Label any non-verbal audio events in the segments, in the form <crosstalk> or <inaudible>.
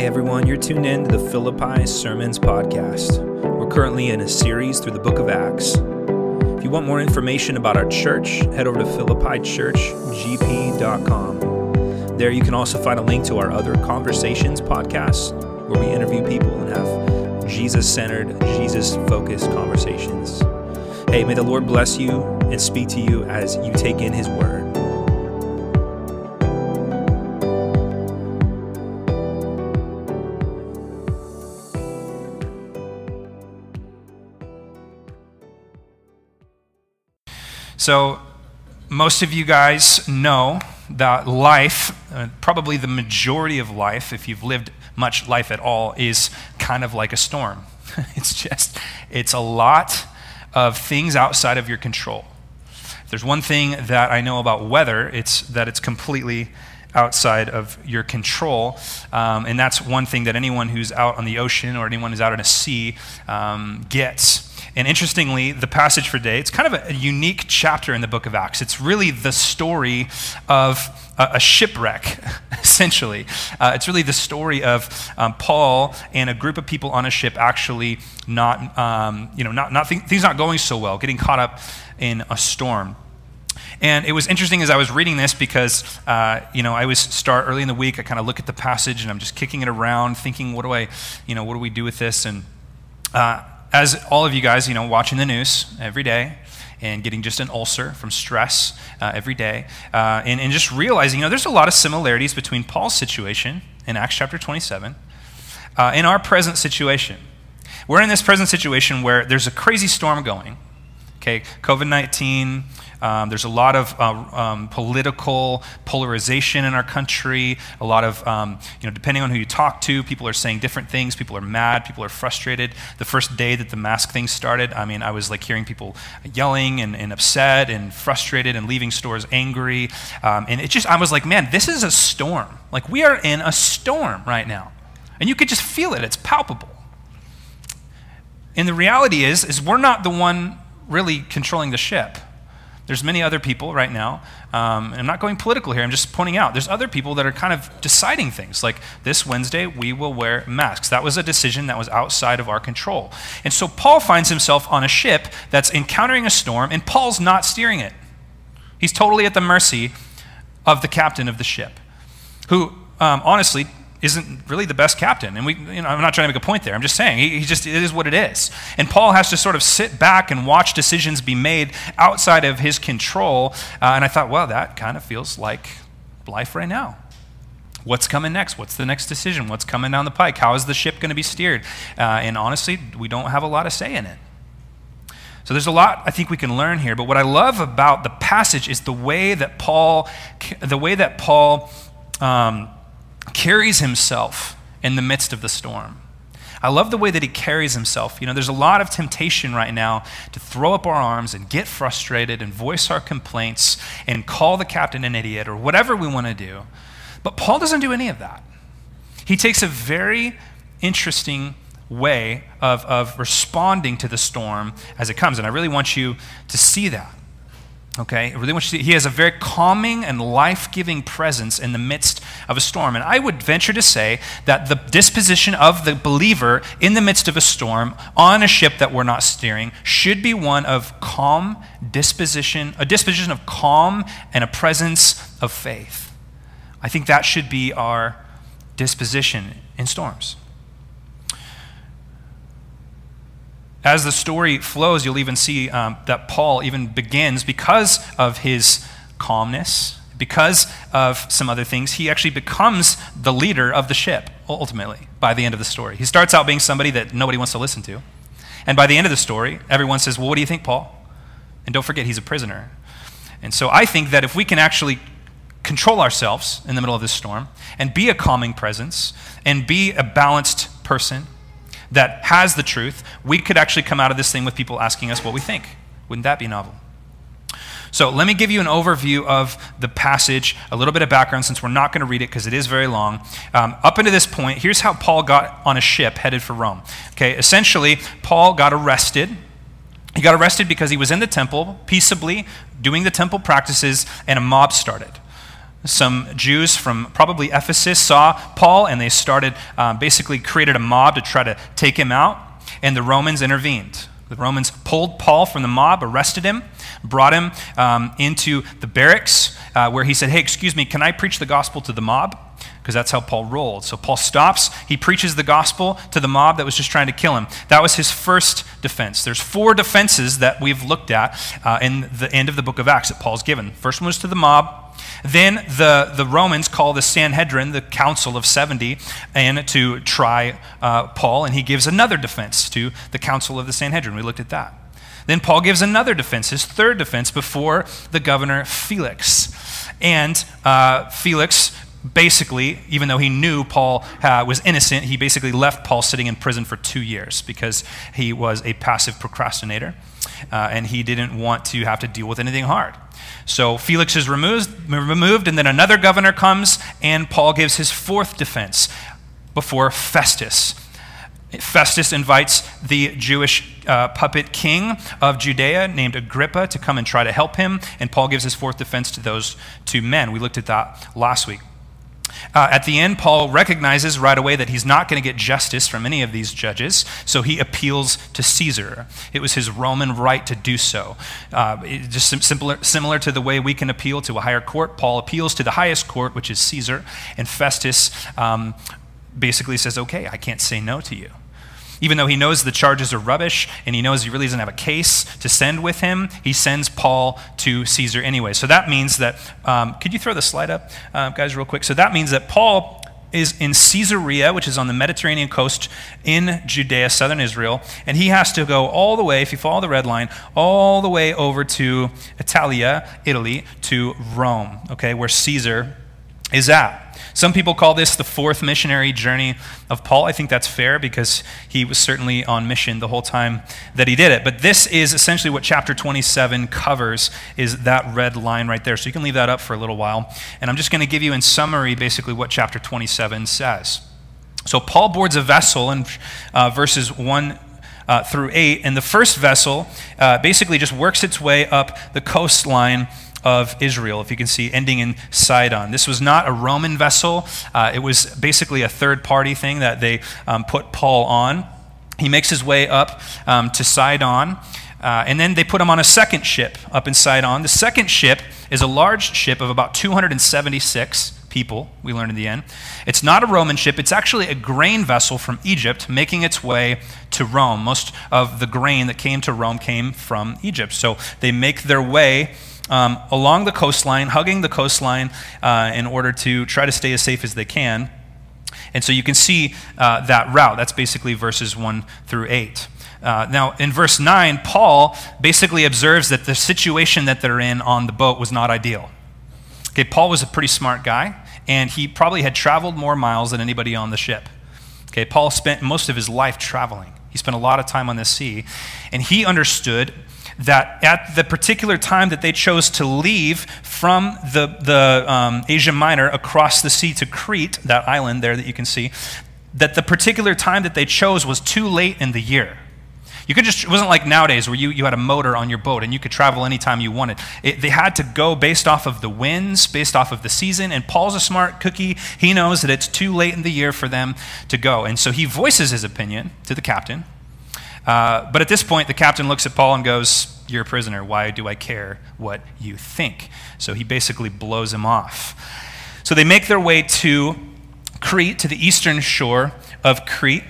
Hey everyone, you're tuned in to the Philippi Sermons Podcast. We're currently in a series through the book of Acts. If you want more information about our church, head over to philippichurchgp.com. There you can also find a link to our other Conversations podcasts where we interview people and have Jesus centered, Jesus focused conversations. Hey, may the Lord bless you and speak to you as you take in His word. So, most of you guys know that life, uh, probably the majority of life, if you've lived much life at all, is kind of like a storm. <laughs> it's just, it's a lot of things outside of your control. If there's one thing that I know about weather, it's that it's completely outside of your control. Um, and that's one thing that anyone who's out on the ocean or anyone who's out in a sea um, gets. And interestingly, the passage for today, it's kind of a, unique chapter in the book of Acts. It's really the story of a, a shipwreck, <laughs> essentially. Uh, it's really the story of um, Paul and a group of people on a ship actually not, um, you know, not, not th- things not going so well, getting caught up in a storm. And it was interesting as I was reading this because, uh, you know, I always start early in the week. I kind of look at the passage and I'm just kicking it around, thinking, what do I, you know, what do we do with this? And uh, as all of you guys, you know, watching the news every day and getting just an ulcer from stress uh, every day, uh, and, and just realizing, you know, there's a lot of similarities between Paul's situation in Acts chapter 27 uh, in our present situation. We're in this present situation where there's a crazy storm going. Okay, COVID 19, um, there's a lot of uh, um, political polarization in our country. A lot of, um, you know, depending on who you talk to, people are saying different things. People are mad. People are frustrated. The first day that the mask thing started, I mean, I was like hearing people yelling and, and upset and frustrated and leaving stores angry. Um, and it just, I was like, man, this is a storm. Like, we are in a storm right now. And you could just feel it, it's palpable. And the reality is, is we're not the one really controlling the ship. There's many other people right now. Um, I'm not going political here. I'm just pointing out there's other people that are kind of deciding things. Like this Wednesday, we will wear masks. That was a decision that was outside of our control. And so Paul finds himself on a ship that's encountering a storm, and Paul's not steering it. He's totally at the mercy of the captain of the ship, who um, honestly isn't really the best captain. And we, you know, I'm not trying to make a point there. I'm just saying he, he, just it is what it is. And Paul has to sort of sit back and watch decisions be made outside of his control. Uh, and I thought, well, that kind of feels like life right now. What's coming next? What's the next decision? What's coming down the pike? How is the ship going to be steered? Uh, and honestly, we don't have a lot of say in it. So there's a lot I think we can learn here. But what I love about the passage is the way that Paul, the way that Paul. Um, carries himself in the midst of the storm. I love the way that he carries himself. You know, there's a lot of temptation right now to throw up our arms and get frustrated and voice our complaints and call the captain an idiot or whatever we want to do. But Paul doesn't do any of that. He takes a very interesting way of, of responding to the storm as it comes. And I really want you to see that. Okay, really want you to he has a very calming and life giving presence in the midst of a storm. And I would venture to say that the disposition of the believer in the midst of a storm on a ship that we're not steering should be one of calm disposition, a disposition of calm and a presence of faith. I think that should be our disposition in storms. As the story flows, you'll even see um, that Paul even begins because of his calmness, because of some other things, he actually becomes the leader of the ship ultimately by the end of the story. He starts out being somebody that nobody wants to listen to. And by the end of the story, everyone says, Well, what do you think, Paul? And don't forget, he's a prisoner. And so I think that if we can actually control ourselves in the middle of this storm and be a calming presence and be a balanced person, that has the truth, we could actually come out of this thing with people asking us what we think. Wouldn't that be novel? So, let me give you an overview of the passage, a little bit of background since we're not going to read it because it is very long. Um, up until this point, here's how Paul got on a ship headed for Rome. Okay, essentially, Paul got arrested. He got arrested because he was in the temple peaceably doing the temple practices, and a mob started. Some Jews from probably Ephesus saw Paul and they started um, basically created a mob to try to take him out, and the Romans intervened. The Romans pulled Paul from the mob, arrested him, brought him um, into the barracks uh, where he said, Hey, excuse me, can I preach the gospel to the mob? Because that's how Paul rolled. So Paul stops, he preaches the gospel to the mob that was just trying to kill him. That was his first defense. There's four defenses that we've looked at uh, in the end of the book of Acts that Paul's given. First one was to the mob. Then the, the Romans call the Sanhedrin, the Council of 70, and to try uh, Paul, and he gives another defense to the Council of the Sanhedrin. We looked at that. Then Paul gives another defense, his third defense, before the governor Felix. And uh, Felix basically, even though he knew Paul uh, was innocent, he basically left Paul sitting in prison for two years because he was a passive procrastinator uh, and he didn't want to have to deal with anything hard. So Felix is removed, removed, and then another governor comes, and Paul gives his fourth defense before Festus. Festus invites the Jewish uh, puppet king of Judea named Agrippa to come and try to help him, and Paul gives his fourth defense to those two men. We looked at that last week. Uh, at the end, Paul recognizes right away that he's not going to get justice from any of these judges, so he appeals to Caesar. It was his Roman right to do so. Uh, just similar, similar to the way we can appeal to a higher court, Paul appeals to the highest court, which is Caesar, and Festus um, basically says, Okay, I can't say no to you. Even though he knows the charges are rubbish and he knows he really doesn't have a case to send with him, he sends Paul to Caesar anyway. So that means that, um, could you throw the slide up, uh, guys, real quick? So that means that Paul is in Caesarea, which is on the Mediterranean coast in Judea, southern Israel, and he has to go all the way, if you follow the red line, all the way over to Italia, Italy, to Rome, okay, where Caesar is at. Some people call this the fourth missionary journey of Paul. I think that's fair because he was certainly on mission the whole time that he did it. But this is essentially what chapter 27 covers is that red line right there. So you can leave that up for a little while. And I'm just going to give you in summary basically what chapter 27 says. So Paul boards a vessel in uh, verses 1 uh, through 8, and the first vessel uh, basically just works its way up the coastline of Israel, if you can see, ending in Sidon. This was not a Roman vessel, uh, it was basically a third party thing that they um, put Paul on. He makes his way up um, to Sidon. Uh, and then they put him on a second ship up in Sidon. The second ship is a large ship of about 276 people, we learn in the end. It's not a Roman ship, it's actually a grain vessel from Egypt making its way to Rome. Most of the grain that came to Rome came from Egypt. So they make their way um, along the coastline, hugging the coastline uh, in order to try to stay as safe as they can. And so you can see uh, that route. That's basically verses 1 through 8. Uh, now, in verse 9, Paul basically observes that the situation that they're in on the boat was not ideal. Okay, Paul was a pretty smart guy, and he probably had traveled more miles than anybody on the ship. Okay, Paul spent most of his life traveling. He spent a lot of time on the sea, and he understood that at the particular time that they chose to leave from the, the um, Asia Minor across the sea to Crete, that island there that you can see, that the particular time that they chose was too late in the year. You could just, it wasn't like nowadays where you, you had a motor on your boat and you could travel anytime you wanted. It, they had to go based off of the winds, based off of the season. And Paul's a smart cookie. He knows that it's too late in the year for them to go. And so he voices his opinion to the captain. Uh, but at this point, the captain looks at Paul and goes, You're a prisoner. Why do I care what you think? So he basically blows him off. So they make their way to Crete, to the eastern shore of Crete.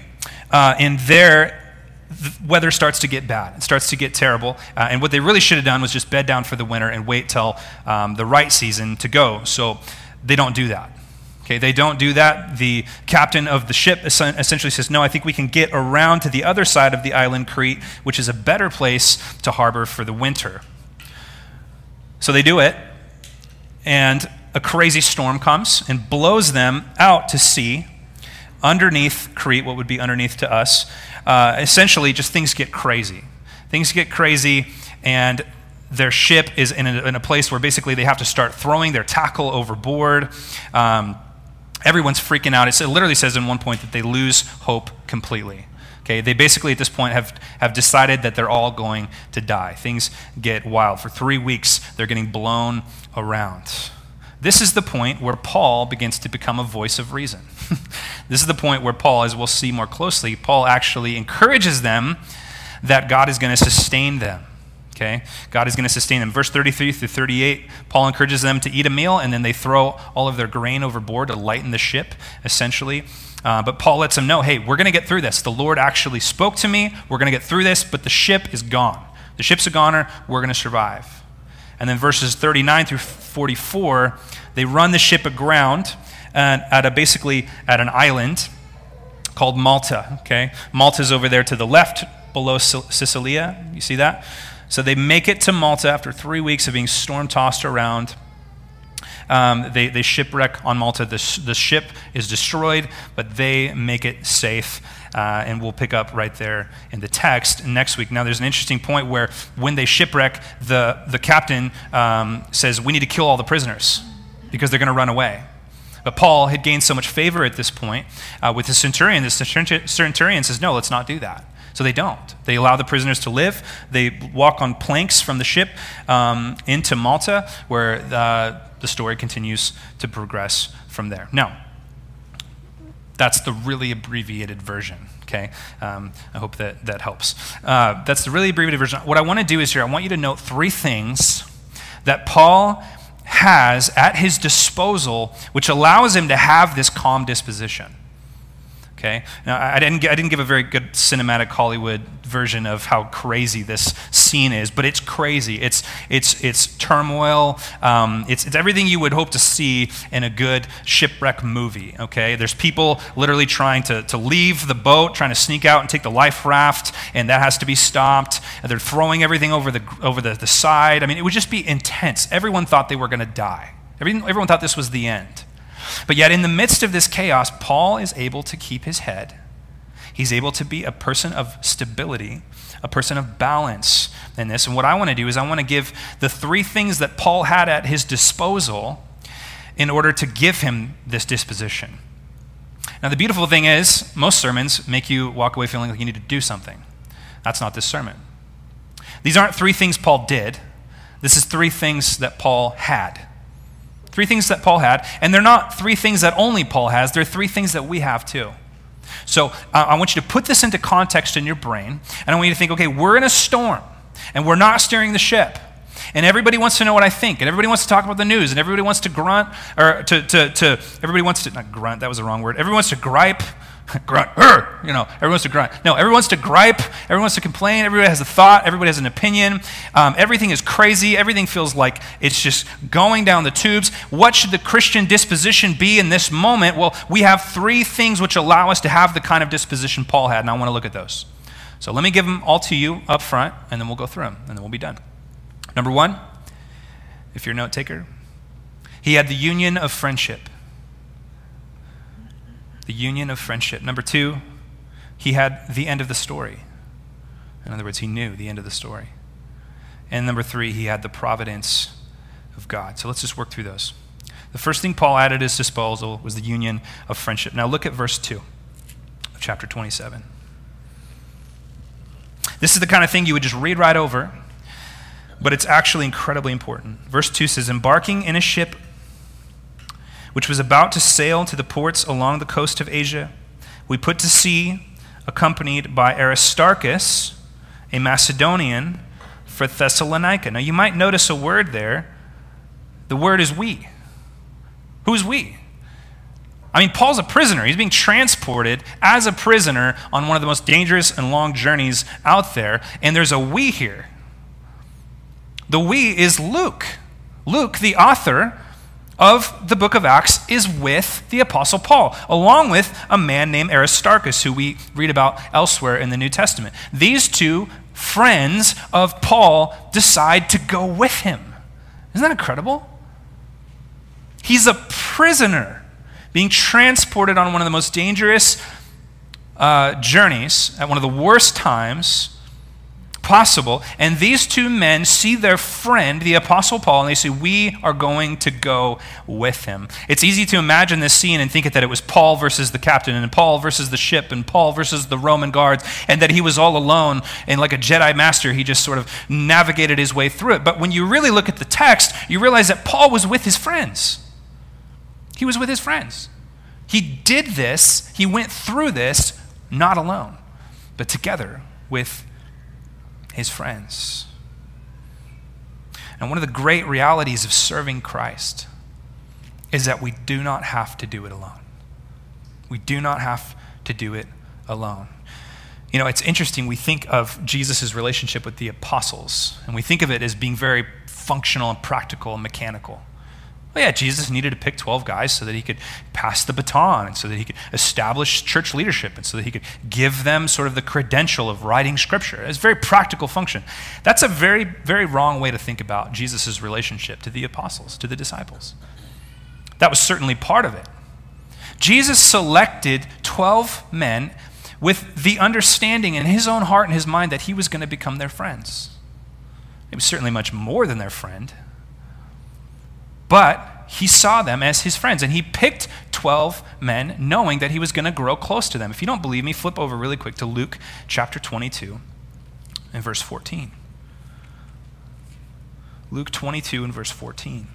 Uh, and there, the weather starts to get bad. It starts to get terrible. Uh, and what they really should have done was just bed down for the winter and wait till um, the right season to go. So they don't do that. Okay, they don't do that. The captain of the ship essentially says, No, I think we can get around to the other side of the island, Crete, which is a better place to harbor for the winter. So they do it, and a crazy storm comes and blows them out to sea underneath Crete, what would be underneath to us. Uh, essentially, just things get crazy. Things get crazy, and their ship is in a, in a, place where basically they have to start throwing their tackle overboard. Um, everyone's freaking out. It literally says in one point that they lose hope completely. Okay, they basically at this point have, have decided that they're all going to die. Things get wild. For three weeks, they're getting blown around. This is the point where Paul begins to become a voice of reason. <laughs> this is the point where Paul, as we'll see more closely, Paul actually encourages them that God is going to sustain them. Okay? God is going to sustain them. Verse 33 through 38, Paul encourages them to eat a meal, and then they throw all of their grain overboard to lighten the ship, essentially. Uh, but Paul lets them know hey, we're going to get through this. The Lord actually spoke to me. We're going to get through this, but the ship is gone. The ship's a goner. We're going to survive. And then verses 39 through 44, they run the ship aground at, a, basically at an island called Malta. Okay, Malta's over there to the left, below Sicilia. You see that? So they make it to Malta after three weeks of being storm tossed around. Um, they, they shipwreck on Malta. The, the ship is destroyed, but they make it safe. Uh, and we'll pick up right there in the text next week. Now, there's an interesting point where when they shipwreck, the, the captain um, says, We need to kill all the prisoners because they're going to run away. But Paul had gained so much favor at this point uh, with the centurion. The centurion says, No, let's not do that. So they don't. They allow the prisoners to live. They walk on planks from the ship um, into Malta, where uh, the story continues to progress from there. Now, that's the really abbreviated version, okay? Um, I hope that that helps. Uh, that's the really abbreviated version. What I want to do is here, I want you to note three things that Paul has at his disposal, which allows him to have this calm disposition. Okay? Now, I didn't, I didn't give a very good cinematic Hollywood version of how crazy this scene is, but it's crazy. It's, it's, it's turmoil. Um, it's, it's everything you would hope to see in a good shipwreck movie. Okay? There's people literally trying to, to leave the boat, trying to sneak out and take the life raft, and that has to be stopped. They're throwing everything over the, over the, the side. I mean, it would just be intense. Everyone thought they were going to die. Everyone, everyone thought this was the end. But yet, in the midst of this chaos, Paul is able to keep his head. He's able to be a person of stability, a person of balance in this. And what I want to do is, I want to give the three things that Paul had at his disposal in order to give him this disposition. Now, the beautiful thing is, most sermons make you walk away feeling like you need to do something. That's not this sermon. These aren't three things Paul did, this is three things that Paul had. Three things that Paul had, and they're not three things that only Paul has, they're three things that we have too. So uh, I want you to put this into context in your brain, and I want you to think okay, we're in a storm, and we're not steering the ship. And everybody wants to know what I think, and everybody wants to talk about the news, and everybody wants to grunt, or to, to, to everybody wants to, not grunt, that was the wrong word, everyone wants to gripe <laughs> grunt, you know, everyone wants to grunt. No, everyone wants to gripe, everyone wants to complain, everybody has a thought, everybody has an opinion. Um, everything is crazy, everything feels like it's just going down the tubes. What should the Christian disposition be in this moment? Well, we have three things which allow us to have the kind of disposition Paul had, and I want to look at those. So let me give them all to you up front, and then we'll go through them, and then we'll be done. Number one, if you're a note taker, he had the union of friendship the union of friendship. Number two, he had the end of the story. In other words, he knew the end of the story. And number three, he had the providence of God. So let's just work through those. The first thing Paul added at his disposal was the union of friendship. Now look at verse 2 of chapter 27. This is the kind of thing you would just read right over, but it's actually incredibly important. Verse 2 says, Embarking in a ship which was about to sail to the ports along the coast of Asia, we put to sea, accompanied by Aristarchus, a Macedonian, for Thessalonica. Now, you might notice a word there. The word is we. Who's we? I mean, Paul's a prisoner. He's being transported as a prisoner on one of the most dangerous and long journeys out there, and there's a we here. The we is Luke. Luke, the author of the book of Acts is with the Apostle Paul, along with a man named Aristarchus, who we read about elsewhere in the New Testament. These two friends of Paul decide to go with him. Isn't that incredible? He's a prisoner being transported on one of the most dangerous uh, journeys at one of the worst times possible. And these two men see their friend, the Apostle Paul, and they say, We are going to go with him. It's easy to imagine this scene and think that it was Paul versus the captain, and Paul versus the ship, and Paul versus the Roman guards, and that he was all alone. And like a Jedi master, he just sort of navigated his way through it. But when you really look at the text, you realize that Paul was with his friends. He was with his friends. He did this, he went through this not alone, but together with his friends. And one of the great realities of serving Christ is that we do not have to do it alone. We do not have to do it alone. You know, it's interesting. We think of Jesus' relationship with the apostles, and we think of it as being very functional and practical and mechanical. Well, yeah, Jesus needed to pick 12 guys so that he could pass the baton and so that he could establish church leadership and so that he could give them sort of the credential of writing scripture. It's a very practical function. That's a very, very wrong way to think about Jesus' relationship to the apostles, to the disciples. That was certainly part of it. Jesus selected 12 men with the understanding in his own heart and his mind that he was going to become their friends. He was certainly much more than their friend, but he saw them as his friends, and he picked 12 men knowing that he was going to grow close to them. If you don't believe me, flip over really quick to Luke chapter 22 and verse 14. Luke 22 and verse 14.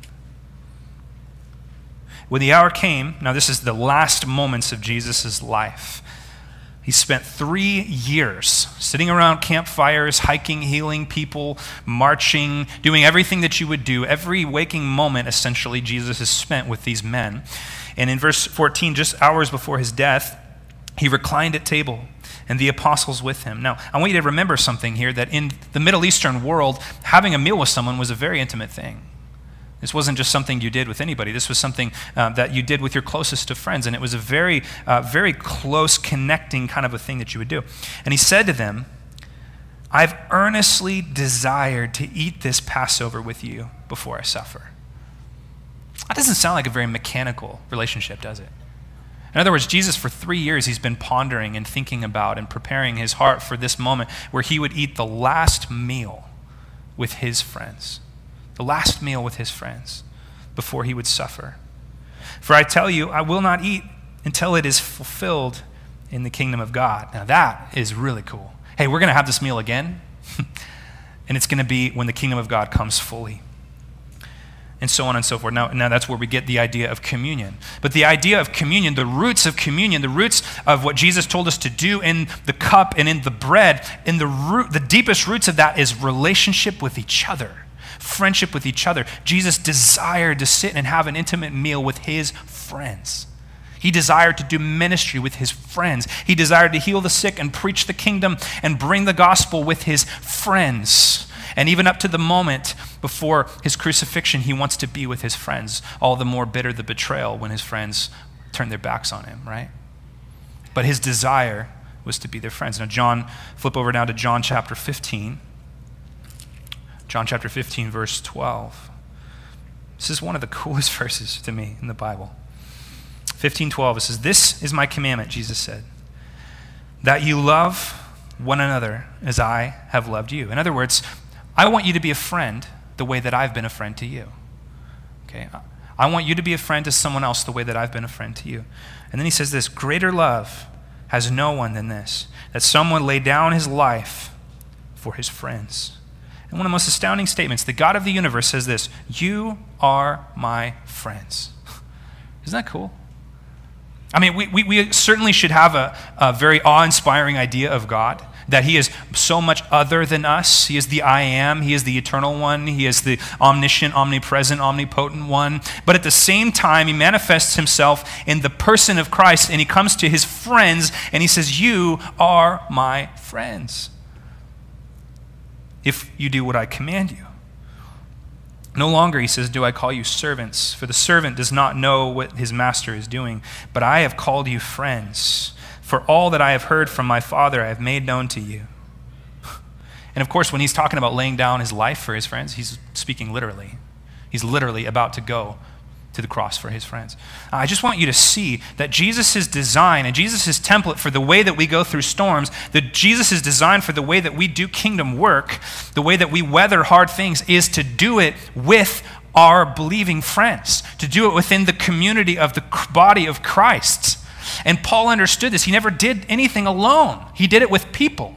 When the hour came, now this is the last moments of Jesus' life. He spent three years sitting around campfires, hiking, healing people, marching, doing everything that you would do. Every waking moment, essentially, Jesus has spent with these men. And in verse 14, just hours before his death, he reclined at table and the apostles with him. Now, I want you to remember something here that in the Middle Eastern world, having a meal with someone was a very intimate thing. This wasn't just something you did with anybody. This was something uh, that you did with your closest of friends. And it was a very, uh, very close connecting kind of a thing that you would do. And he said to them, I've earnestly desired to eat this Passover with you before I suffer. That doesn't sound like a very mechanical relationship, does it? In other words, Jesus, for three years, he's been pondering and thinking about and preparing his heart for this moment where he would eat the last meal with his friends the last meal with his friends before he would suffer. For I tell you, I will not eat until it is fulfilled in the kingdom of God. Now, that is really cool. Hey, we're going to have this meal again, <laughs> and it's going to be when the kingdom of God comes fully. And so on and so forth. Now, now, that's where we get the idea of communion. But the idea of communion, the roots of communion, the roots of what Jesus told us to do in the cup and in the bread, in the root, the deepest roots of that is relationship with each other friendship with each other. Jesus desired to sit and have an intimate meal with his friends. He desired to do ministry with his friends. He desired to heal the sick and preach the kingdom and bring the gospel with his friends. And even up to the moment before his crucifixion, he wants to be with his friends. All the more bitter the betrayal when his friends turn their backs on him, right? But his desire was to be their friends. Now, John, flip over now to John chapter 15. John chapter 15, verse 12. This is one of the <laughs> coolest verses to me in the Bible. 15, 12, it says, This is my commandment, Jesus said, that you love one another as I have loved you. In other words, I want you to be a friend the way that I've been a friend to you. Okay? I want you to be a friend to someone else the way that I've been a friend to you. And then he says this greater love has no one than this, that someone lay down his life for his friends. And one of the most astounding statements the God of the universe says this You are my friends. <laughs> Isn't that cool? I mean, we, we, we certainly should have a, a very awe inspiring idea of God that he is so much other than us. He is the I am, he is the eternal one, he is the omniscient, omnipresent, omnipotent one. But at the same time, he manifests himself in the person of Christ and he comes to his friends and he says, You are my friends if you do what I command you. No longer, he says, do I call you servants, for the servant does not know what his master is doing, but I have called you friends. For all that I have heard from my Father, I have made known to you. And of course, when he's talking about laying down his life for his friends, he's speaking literally. He's literally about to go to the cross for his friends. Uh, I just want you to see that Jesus' design and Jesus' template for the way that we go through storms, that Jesus' design for the way that we do kingdom work, the way that we weather hard things, is to do it with our believing friends, to do it within the community of the body of Christ. And Paul understood this. He never did anything alone, he did it with people.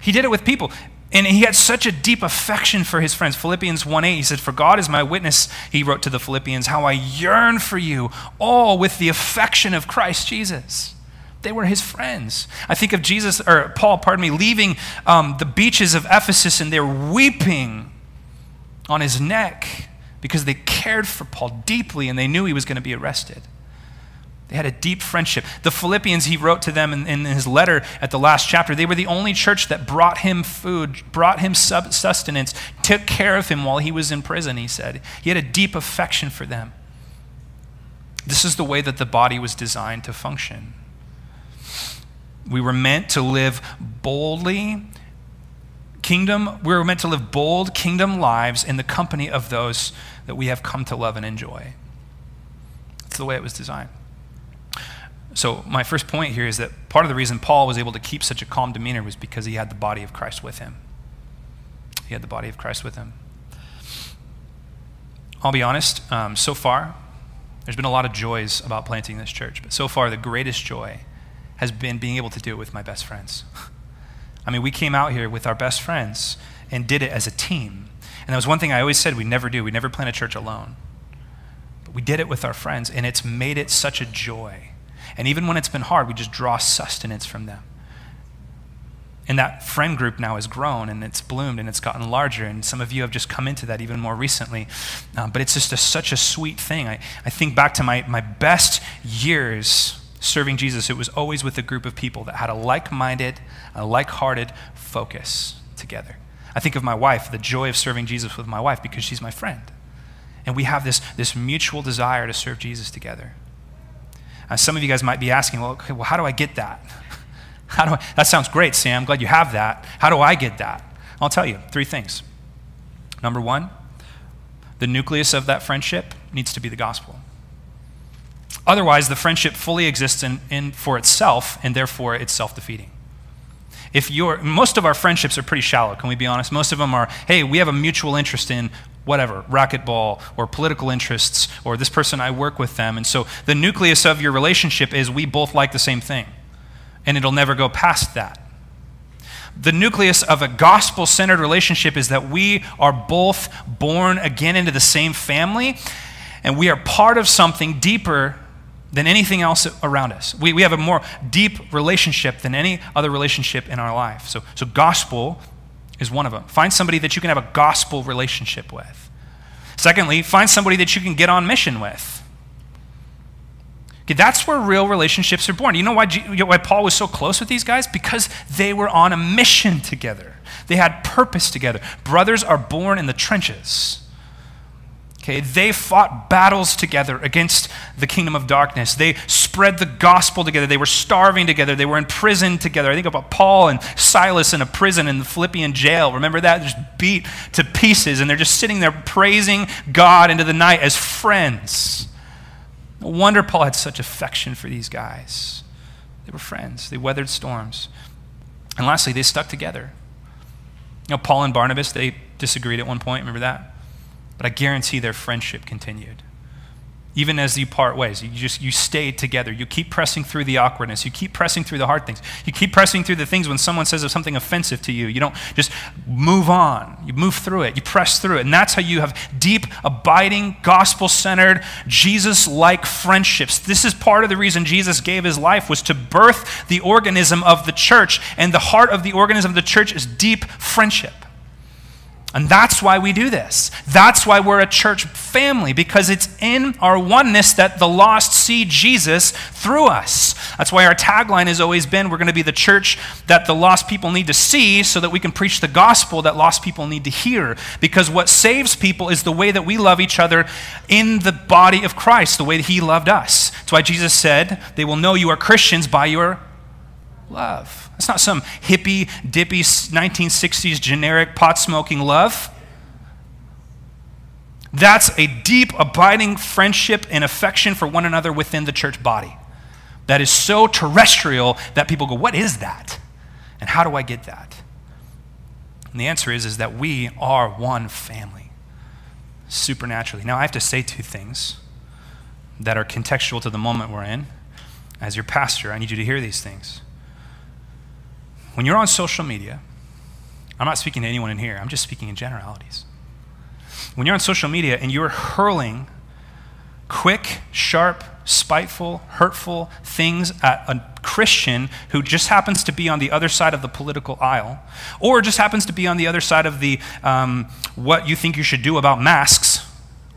He did it with people. And he had such a deep affection for his friends. Philippians 1 8, he said, For God is my witness, he wrote to the Philippians, how I yearn for you, all with the affection of Christ Jesus. They were his friends. I think of Jesus, or Paul, pardon me, leaving um, the beaches of Ephesus and they're weeping on his neck because they cared for Paul deeply and they knew he was going to be arrested. They had a deep friendship. The Philippians, he wrote to them in, in, his letter at the last chapter, they were the only church that brought him food, brought him sustenance, took care of him while he was in prison, he said. He had a deep affection for them. This is the way that the body was designed to function. We were meant to live boldly, kingdom, we were meant to live bold kingdom lives in the company of those that we have come to love and enjoy. That's the way it was designed. So, my first point here is that part of the reason Paul was able to keep such a calm demeanor was because he had the body of Christ with him. He had the body of Christ with him. I'll be honest, um, so far, there's been a lot of joys about planting this church, but so far, the greatest joy has been being able to do it with my best friends. <laughs> I mean, we came out here with our best friends and did it as a team. And that was one thing I always said we never do. We never plant a church alone. But we did it with our friends, and it's made it such a joy and even when it's been hard, we just draw sustenance from them. And that friend group now has grown and it's bloomed and it's gotten larger. And some of you have just come into that even more recently. Um, but it's just a, such a sweet thing. I, I think back to my, my best years serving Jesus, it was always with a group of people that had a like minded, a like hearted focus together. I think of my wife, the joy of serving Jesus with my wife because she's my friend. And we have this, this mutual desire to serve Jesus together. Uh, some of you guys might be asking, well, okay, well, how do I get that? <laughs> How do I, that sounds great, Sam. Glad you have that. How do I get that? I'll tell you three things. Number one, the nucleus of that friendship needs to be the gospel. Otherwise, the friendship fully exists in, in for itself, and therefore it's self defeating. If you're, most of our friendships are pretty shallow, can we be honest? Most of them are, hey, we have a mutual interest in whatever, racquetball or political interests, or this person, I work with them. And so the nucleus of your relationship is we both like the same thing, and it'll never go past that. The nucleus of a gospel centered relationship is that we are both born again into the same family, and we are part of something deeper than anything else around us. We, we have a more deep relationship than any other relationship in our life. So, so gospel is one of them. Find somebody that you can have a gospel relationship with. Secondly, find somebody that you can get on mission with. Okay, that's where real relationships are born. You know why, why Paul was so close with these guys? Because they were on a mission together. They had purpose together. Brothers are born in the trenches. Okay, they fought battles together against the kingdom of darkness. They spread the gospel together. They were starving together. They were in prison together. I think about Paul and Silas in a prison in the Philippian jail. Remember that? Just beat to pieces, and they're just sitting there praising God into the night as friends. No wonder Paul had such affection for these guys. They were friends, they weathered storms. And lastly, they stuck together. You know, Paul and Barnabas, they disagreed at one point. Remember that? But I guarantee their friendship continued. Even as you part ways, you just you stay together. You keep pressing through the awkwardness. You keep pressing through the hard things. You keep pressing through the things when someone says something offensive to you. You don't just move on. You move through it. You press through it. And that's how you have deep, abiding, gospel centered, Jesus like friendships. This is part of the reason Jesus gave his life was to birth the organism of the church. And the heart of the organism of the church is deep friendship. And that's why we do this. That's why we're a church family, because it's in our oneness that the lost see Jesus through us. That's why our tagline has always been we're going to be the church that the lost people need to see so that we can preach the gospel that lost people need to hear. Because what saves people is the way that we love each other in the body of Christ, the way that He loved us. That's why Jesus said, They will know you are Christians by your love. It's not some hippy, dippy 1960s generic pot smoking love. That's a deep, abiding friendship and affection for one another within the church body. That is so terrestrial that people go, What is that? And how do I get that? And the answer is, is that we are one family, supernaturally. Now, I have to say two things that are contextual to the moment we're in. As your pastor, I need you to hear these things when you're on social media I'm not speaking to anyone in here, I'm just speaking in generalities. When you're on social media and you're hurling quick, sharp, spiteful, hurtful things at a Christian who just happens to be on the other side of the political aisle, or just happens to be on the other side of the um, what you think you should do about masks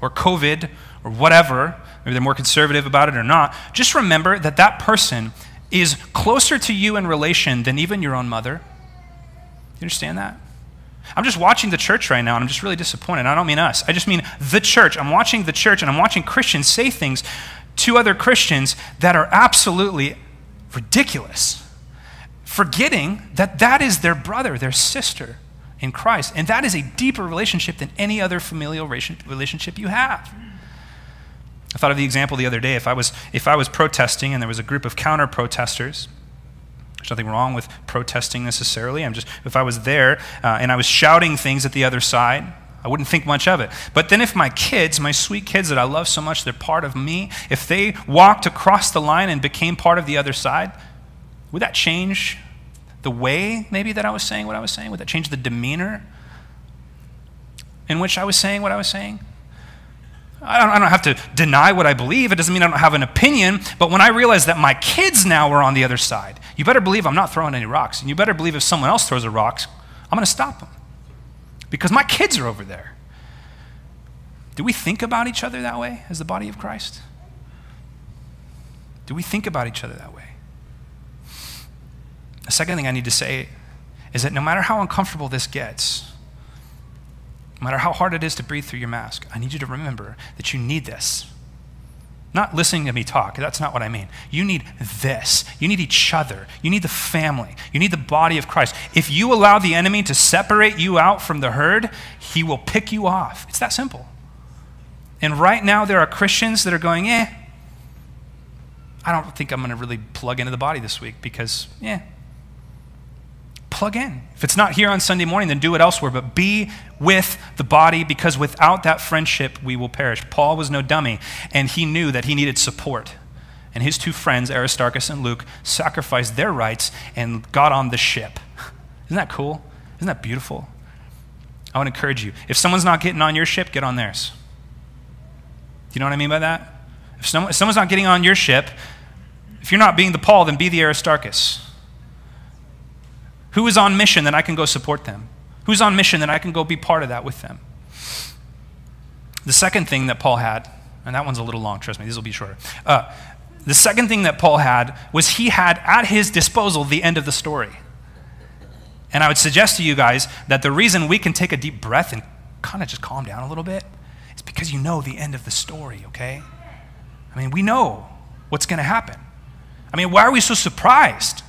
or COVID or whatever, maybe they're more conservative about it or not, just remember that that person is closer to you in relation than even your own mother. You understand that? I'm just watching the church right now and I'm just really disappointed. I don't mean us. I just mean the church. I'm watching the church and I'm watching Christians say things to other Christians that are absolutely ridiculous, forgetting that that is their brother, their sister in Christ. And that is a deeper relationship than any other familial relationship you have. I thought of the example the other day. If I was, if I was protesting and there was a group of counter protesters, there's nothing wrong with protesting necessarily. I'm just, if I was there uh, and I was shouting things at the other side, I wouldn't think much of it. But then if my kids, my sweet kids that I love so much, they're part of me, if they walked across the line and became part of the other side, would that change the way maybe that I was saying what I was saying? Would that change the demeanor in which I was saying what I was saying? I don't, I don't, have to deny what I believe. It doesn't mean I don't have an opinion. But when I realize that my kids now are on the other side, you better believe I'm not throwing any rocks. And you better believe if someone else throws a rock, I'm going to stop them because my kids are over there. Do we think about each other that way as the body of Christ? Do we think about each other that way? The second thing I need to say is that no matter how uncomfortable this gets, no matter how hard it is to breathe through your mask, I need you to remember that you need this. Not listening to me talk. That's not what I mean. You need this. You need each other. You need the family. You need the body of Christ. If you allow the enemy to separate you out from the herd, he will pick you off. It's that simple. And right now, there are Christians that are going, eh, I don't think I'm going to really plug into the body this week because, yeah, plug in. If it's not here on Sunday morning, then do it elsewhere. But be with the body because without that friendship, we will perish. Paul was no dummy, and he knew that he needed support. And his two friends, Aristarchus and Luke, sacrificed their rights and got on the ship. <laughs> Isn't that cool? Isn't that beautiful? I would encourage you. If someone's not getting on your ship, get on theirs. Do you know what I mean by that? If, someone, if someone's not getting on your ship, if you're not being the Paul, then be the Aristarchus. Who is on mission that I can go support them? Who's on mission that I can go be part of that with them? The second thing that Paul had, and that one's a little long, trust me, these will be shorter. Uh, the second thing that Paul had was he had at his disposal the end of the story. And I would suggest to you guys that the reason we can take a deep breath and kind of just calm down a little bit is because you know the end of the story, okay? I mean, we know what's going to happen. I mean, why are we so surprised?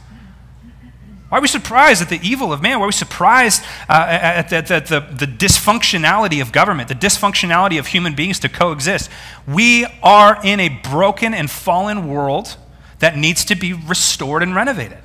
Why are we surprised at the evil of man? Why are we surprised uh, at, the, the, the, the dysfunctionality of government, the dysfunctionality of human beings to coexist? We are in a broken and fallen world that needs to be restored and renovated.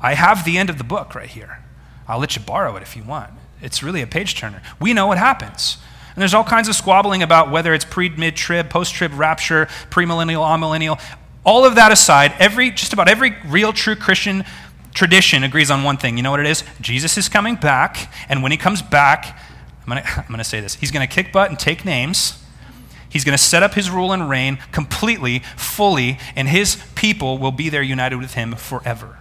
I have the end of the book right here. I'll let you borrow it if you want. It's really a page turner. We know what happens. And there's all kinds of squabbling about whether it's pre, mid trib, post trib, rapture, premillennial, amillennial. All of that aside, every, just about every real true Christian tradition agrees on one thing. You know what it is? Jesus is coming back, and when he comes back, I'm going <laughs> to say this He's going to kick butt and take names. He's going to set up his rule and reign completely, fully, and his people will be there united with him forever.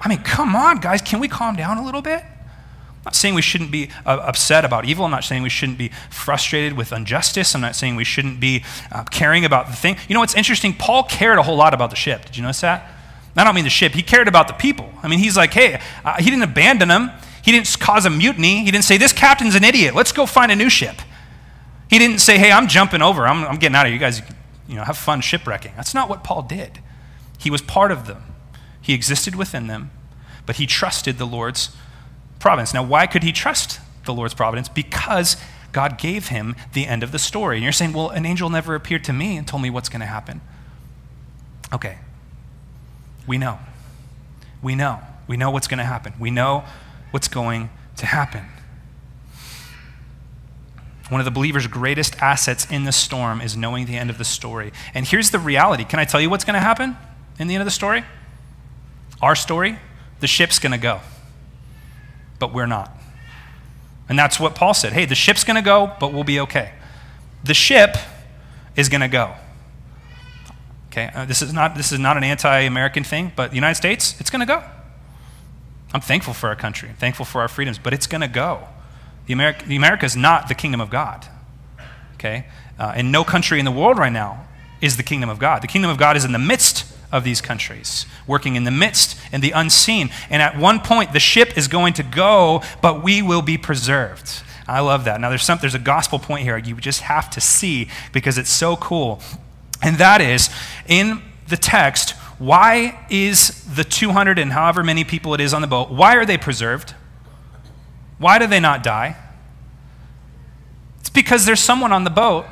I mean, come on, guys. Can we calm down a little bit? I'm not saying we shouldn't be uh, upset about evil. I'm not saying we shouldn't be frustrated with injustice. I'm not saying we shouldn't be uh, caring about the thing. You know what's interesting? Paul cared a whole lot about the ship. Did you notice that? I don't mean the ship. He cared about the people. I mean, he's like, hey, uh, he didn't abandon them. He didn't cause a mutiny. He didn't say, this captain's an idiot. Let's go find a new ship. He didn't say, hey, I'm jumping over. I'm, I'm getting out of here. You guys, you know, have fun shipwrecking. That's not what Paul did. He was part of them. He existed within them, but he trusted the Lord's providence. Now, why could he trust the Lord's providence? Because God gave him the end of the story. And you're saying, well, an angel never appeared to me and told me what's going to happen. Okay, we know. We know. We know what's going to happen. We know what's going to happen. One of the believer's greatest assets in the storm is knowing the end of the story. And here's the reality. Can I tell you what's going to happen in the end of the story? Our story, the ship's going to go. but we're not. And that's what Paul said. Hey, the ship's going to go, but we'll be okay. The ship is going to go. Okay, uh, this is not this is not an anti-American thing, but the United States, it's going to go. I'm thankful for our country, I'm thankful for our freedoms, but it's going to go. The America, the America is not the kingdom of God. Okay, uh, and no country in the world right now is the kingdom of God. The kingdom of God is in the midst of these countries, working in the midst in the unseen. And at one point, the ship is going to go, but we will be preserved. I love that. Now, there's some, there's a gospel point here you just have to see because it's so cool. And that is in the text, why is the 200 and however many people it is on the boat, why are they preserved? Why do they not die? It's because there's someone on the boat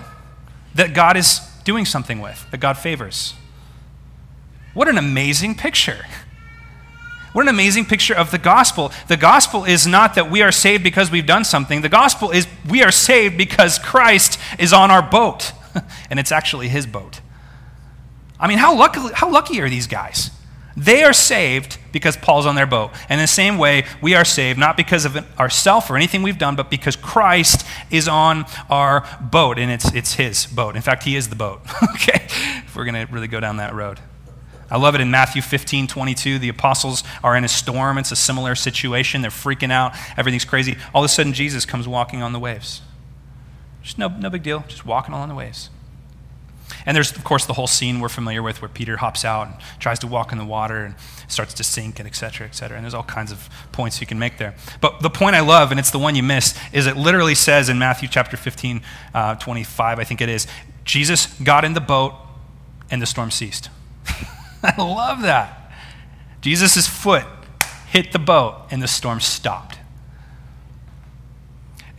that God is doing something with, that God favors. What an amazing picture. What an amazing picture of the gospel. The gospel is not that we are saved because we've done something. The gospel is we are saved because Christ is on our boat, <laughs> and it's actually his boat. I mean, how lucky, how lucky are these guys? They are saved because Paul's on their boat. And the same way, we are saved not because of ourselves or anything we've done, but because Christ is on our boat, and it's, it's his boat. In fact, he is the boat, <laughs> okay? If we're going to really go down that road. I love it in Matthew 15, 22. The apostles are in a storm. It's a similar situation. They're freaking out. Everything's crazy. All of a sudden, Jesus comes walking on the waves. Just no, no big deal. Just walking along the waves. And there's, of course, the whole scene we're familiar with where Peter hops out and tries to walk in the water and starts to sink and et cetera, et cetera. And there's all kinds of points you can make there. But the point I love, and it's the one you miss, is it literally says in Matthew chapter 15, uh, 25, I think it is, Jesus got in the boat and the storm ceased. <laughs> I love that. Jesus' foot hit the boat and the storm stopped.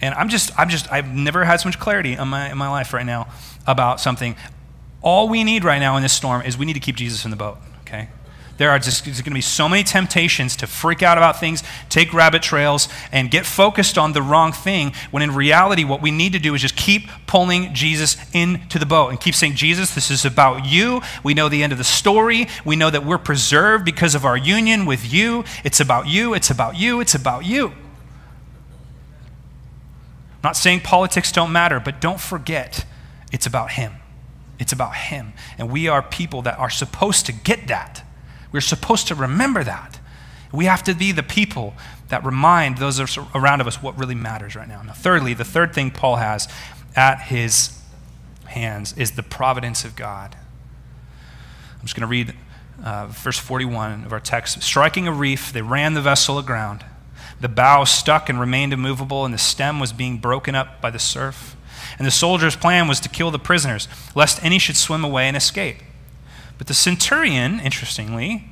And I'm just, I'm just, I've never had so much clarity in my, in my life right now about something. All we need right now in this storm is we need to keep Jesus in the boat, okay? There are just going to be so many temptations to freak out about things, take rabbit trails, and get focused on the wrong thing. When in reality, what we need to do is just keep pulling Jesus into the boat and keep saying, Jesus, this is about you. We know the end of the story. We know that we're preserved because of our union with you. It's about you. It's about you. It's about you. Not saying politics don't matter, but don't forget it's about Him. It's about Him. And we are people that are supposed to get that. We're supposed to remember that. We have to be the people that remind those around of us what really matters right now. Now, thirdly, the third thing Paul has at his hands is the providence of God. I'm just going to read uh, verse 41 of our text. Striking a reef, they ran the vessel aground. The bow stuck and remained immovable, and the stem was being broken up by the surf. And the soldiers' plan was to kill the prisoners, lest any should swim away and escape. But the centurion, interestingly,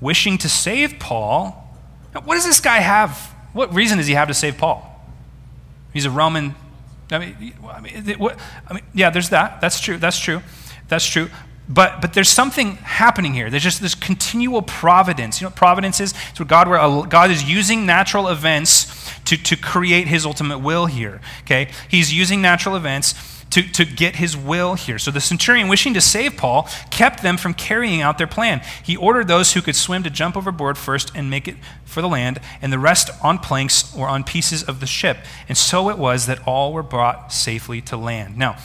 wishing to save Paul, what does this guy have? What reason does he have to save Paul? He's a Roman. I mean, I mean, what, I mean, yeah, there's that. That's true. That's true. That's true. But, but there's something happening here. There's just this continual providence. You know what providence is? It's where God, where uh, God is using natural events to, to create his ultimate will here. Okay? He's using natural events to, to get his will here. So the centurion, wishing to save Paul, kept them from carrying out their plan. He ordered those who could swim to jump overboard first and make it for the land, and the rest on planks or on pieces of the ship. And so it was that all were brought safely to land. Now,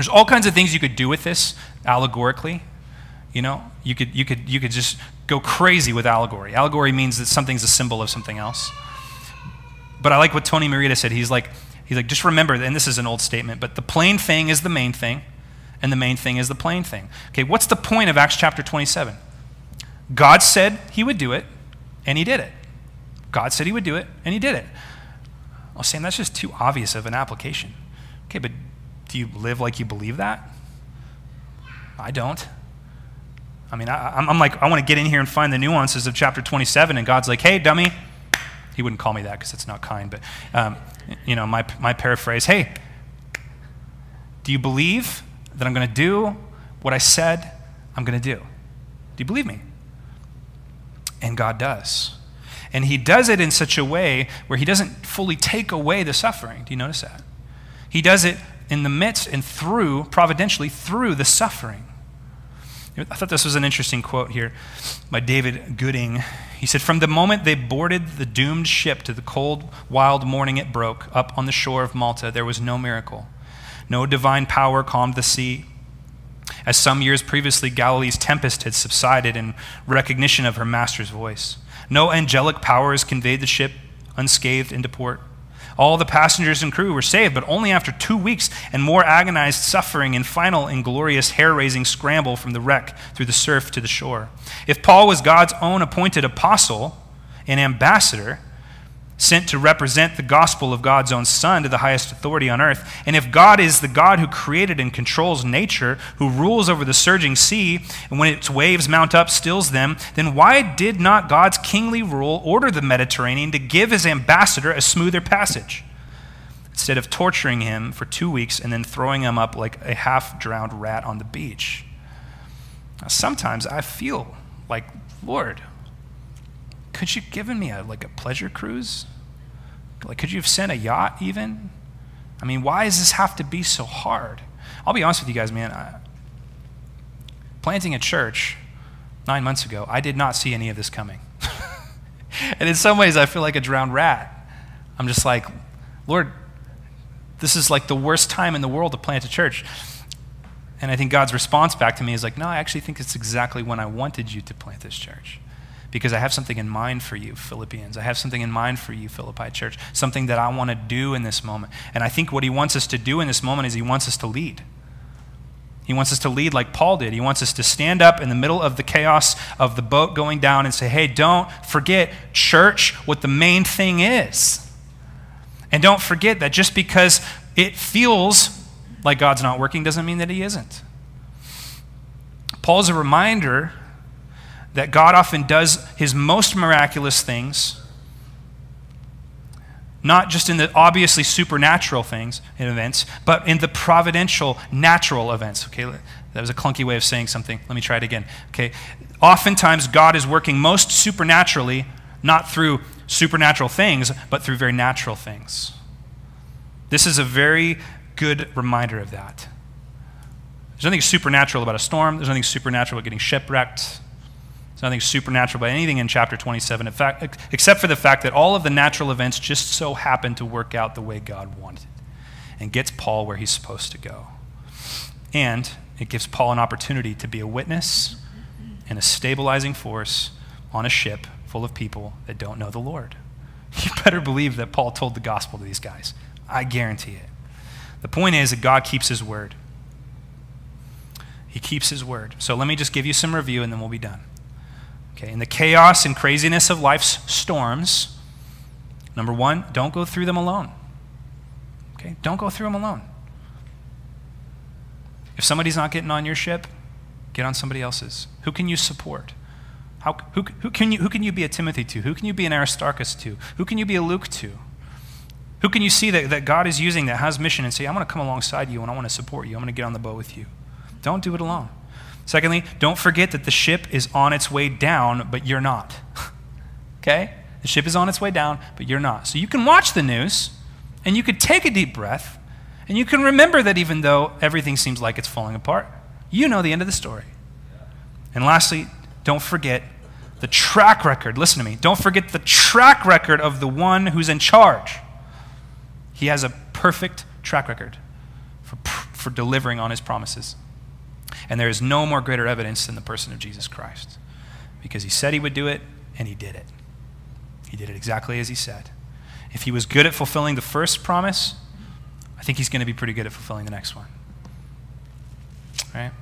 there's all kinds of things you could do with this allegorically. You know, you could, you could, you could just go crazy with allegory. Allegory means that something's a symbol of something else. But I like what Tony Merida said. He's like, He's like, just remember, and this is an old statement, but the plain thing is the main thing, and the main thing is the plain thing. Okay, what's the point of Acts chapter 27? God said he would do it, and he did it. God said he would do it, and he did it. Oh, I was saying that's just too obvious of an application. Okay, but do you live like you believe that? I don't. I mean, I, am like, I want to get in here and find the nuances of chapter 27, and God's like, hey, dummy. He wouldn't call me that because it's not kind, but um, you know, my, my paraphrase hey, do you believe that I'm going to do what I said I'm going to do? Do you believe me? And God does. And He does it in such a way where He doesn't fully take away the suffering. Do you notice that? He does it in the midst and through, providentially, through the suffering. I thought this was an interesting quote here by David Gooding. He said, From the moment they boarded the doomed ship to the cold, wild morning it broke up on the shore of Malta, there was no miracle. No divine power calmed the sea. As some years previously, Galilee's tempest had subsided in recognition of her master's voice. No angelic powers conveyed the ship unscathed into port. All the passengers and crew were saved, but only after two weeks and more agonized suffering and final inglorious hair raising scramble from the wreck through the surf to the shore. If Paul was God's own appointed apostle and ambassador, sent to represent the gospel of God's own Son to the highest authority on earth. And if God is the God who created and controls nature, who rules over the surging sea, and when its waves mount up, stills them, then why did not God's kingly rule order the Mediterranean to give his ambassador a smoother passage? Instead of torturing him for two weeks and then throwing him up like a half drowned rat on the beach. Now, sometimes I feel like, Lord, could you have given me a, like a pleasure cruise? Like, could you have sent a yacht even? I mean, why does this have to be so hard? I'll be honest with you guys, man. I, planting a church nine months ago, I did not see any of this coming. <laughs> and in some ways, I feel like a drowned rat. I'm just like, Lord, this is like the worst time in the world to plant a church. And I think God's response back to me is like, no, I actually think it's exactly when I wanted you to plant this church because I have something in mind for you, Philippians. I have something in mind for you, Philippi Church, something that I want to do in this moment. And I think what he wants us to do in this moment is he wants us to lead. He wants us to lead like Paul did. He wants us to stand up in the middle of the chaos of the boat going down and say, hey, don't forget, church, what the main thing is. And don't forget that just because it feels like God's not working doesn't mean that he isn't. Paul's a reminder that God often does his most miraculous things, not just in the obviously supernatural things and events, but in the providential, natural events. Okay, that was a clunky way of saying something. Let me try it again. Okay, oftentimes God is working most supernaturally, not through supernatural things, but through very natural things. This is a very good reminder of that. There's nothing supernatural about a storm. There's nothing supernatural about getting shipwrecked. Nothing supernatural about anything in chapter 27, in fact, except for the fact that all of the natural events just so happen to work out the way God wanted and gets Paul where he's supposed to go. And it gives Paul an opportunity to be a witness and a stabilizing force on a ship full of people that don't know the Lord. <laughs> You better believe that Paul told the gospel to these guys. I guarantee it. The point is that God keeps his word. He keeps his word. So let me just give you some review and then we'll be done. Okay, in the chaos and craziness of life's storms, number one, don't go through them alone. Okay, don't go through them alone. If somebody's not getting on your ship, get on somebody else's. Who can you support? How, who, who, can you, who can you be a Timothy to? Who can you be an Aristarchus to? Who can you be a Luke to? Who can you see that, that God is using that has mission and say, I want to come alongside you and I want to support you. I'm going to get on the boat with you. Don't do it alone. Secondly, don't forget that the ship is on its way down, but you're not. <laughs> okay? The ship is on its way down, but you're not. So you can watch the news and you could take a deep breath and you can remember that even though everything seems like it's falling apart, you know the end of the story. And lastly, don't forget the track record. Listen to me. Don't forget the track record of the one who's in charge. He has a perfect track record for, for delivering on his promises. And there is no more greater evidence than the person of Jesus Christ. Because he said he would do it, and he did it. He did it exactly as he said. If he was good at fulfilling the first promise, I think he's going to be pretty good at fulfilling the next one. Right?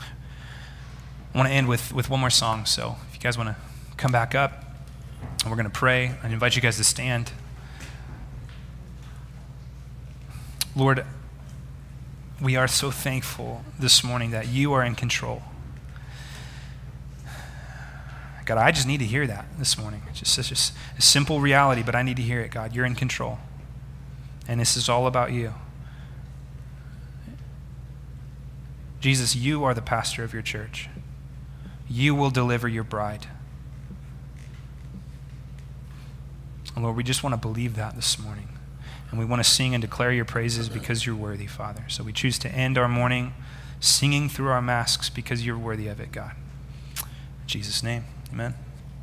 I want to end with, with one more song. So if you guys want to come back up, and we're going to pray, I invite you guys to stand. Lord, we are so thankful this morning that you are in control. God, I just need to hear that this morning. It's just such a, a simple reality, but I need to hear it, God. You're in control. And this is all about you. Jesus, you are the pastor of your church. You will deliver your bride. And Lord, we just want to believe that this morning. And we want to sing and declare your praises because you're worthy, Father. So we choose to end our morning singing through our masks because you're worthy of it, God. In Jesus' name, amen.